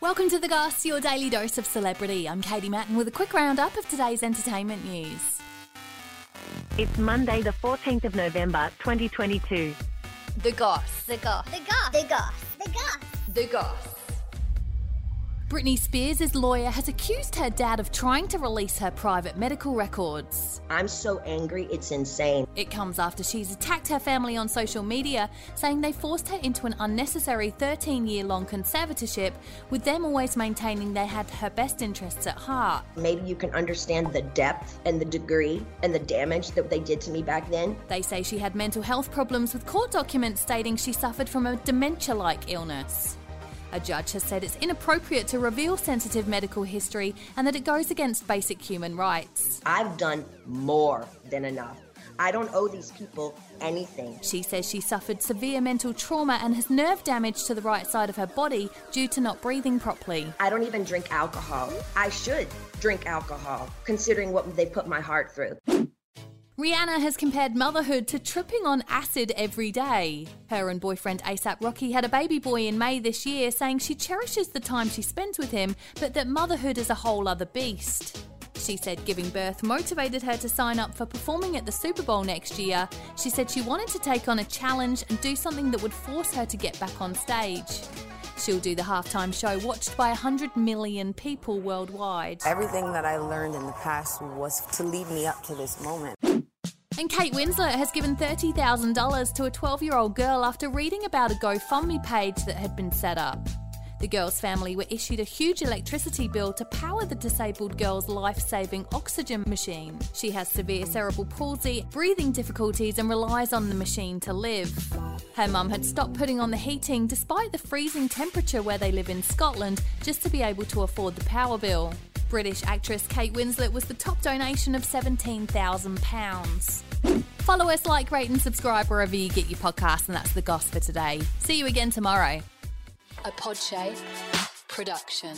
Welcome to The Goss, your daily dose of celebrity. I'm Katie Mattin with a quick roundup of today's entertainment news. It's Monday, the 14th of November, 2022. The Goss. The goss. The goss. The goss. The goss. The Goss. Britney Spears' lawyer has accused her dad of trying to release her private medical records. I'm so angry, it's insane. It comes after she's attacked her family on social media, saying they forced her into an unnecessary 13 year long conservatorship, with them always maintaining they had her best interests at heart. Maybe you can understand the depth and the degree and the damage that they did to me back then. They say she had mental health problems, with court documents stating she suffered from a dementia like illness. A judge has said it's inappropriate to reveal sensitive medical history and that it goes against basic human rights. I've done more than enough. I don't owe these people anything. She says she suffered severe mental trauma and has nerve damage to the right side of her body due to not breathing properly. I don't even drink alcohol. I should drink alcohol, considering what they put my heart through. Rihanna has compared motherhood to tripping on acid every day. Her and boyfriend ASAP Rocky had a baby boy in May this year, saying she cherishes the time she spends with him, but that motherhood is a whole other beast. She said giving birth motivated her to sign up for performing at the Super Bowl next year. She said she wanted to take on a challenge and do something that would force her to get back on stage. She'll do the halftime show watched by 100 million people worldwide. Everything that I learned in the past was to lead me up to this moment. And Kate Winslet has given $30,000 to a 12 year old girl after reading about a GoFundMe page that had been set up. The girl's family were issued a huge electricity bill to power the disabled girl's life saving oxygen machine. She has severe cerebral palsy, breathing difficulties, and relies on the machine to live. Her mum had stopped putting on the heating despite the freezing temperature where they live in Scotland just to be able to afford the power bill. British actress Kate Winslet was the top donation of £17,000. Follow us, like, rate, and subscribe wherever you get your podcasts, and that's the goss for today. See you again tomorrow. A Podshape production.